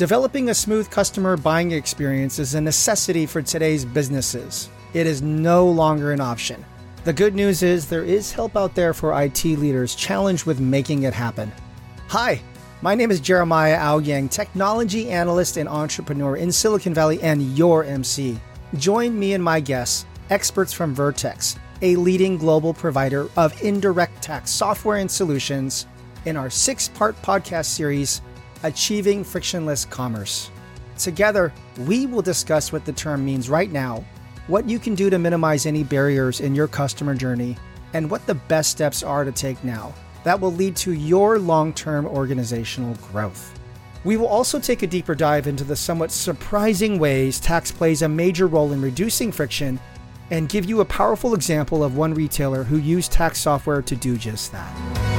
Developing a smooth customer buying experience is a necessity for today's businesses. It is no longer an option. The good news is there is help out there for IT leaders challenged with making it happen. Hi, my name is Jeremiah Owyang, technology analyst and entrepreneur in Silicon Valley and your MC. Join me and my guests, experts from Vertex, a leading global provider of indirect tax software and solutions, in our six part podcast series, Achieving Frictionless Commerce. Together, we will discuss what the term means right now, what you can do to minimize any barriers in your customer journey, and what the best steps are to take now that will lead to your long term organizational growth. We will also take a deeper dive into the somewhat surprising ways tax plays a major role in reducing friction and give you a powerful example of one retailer who used tax software to do just that.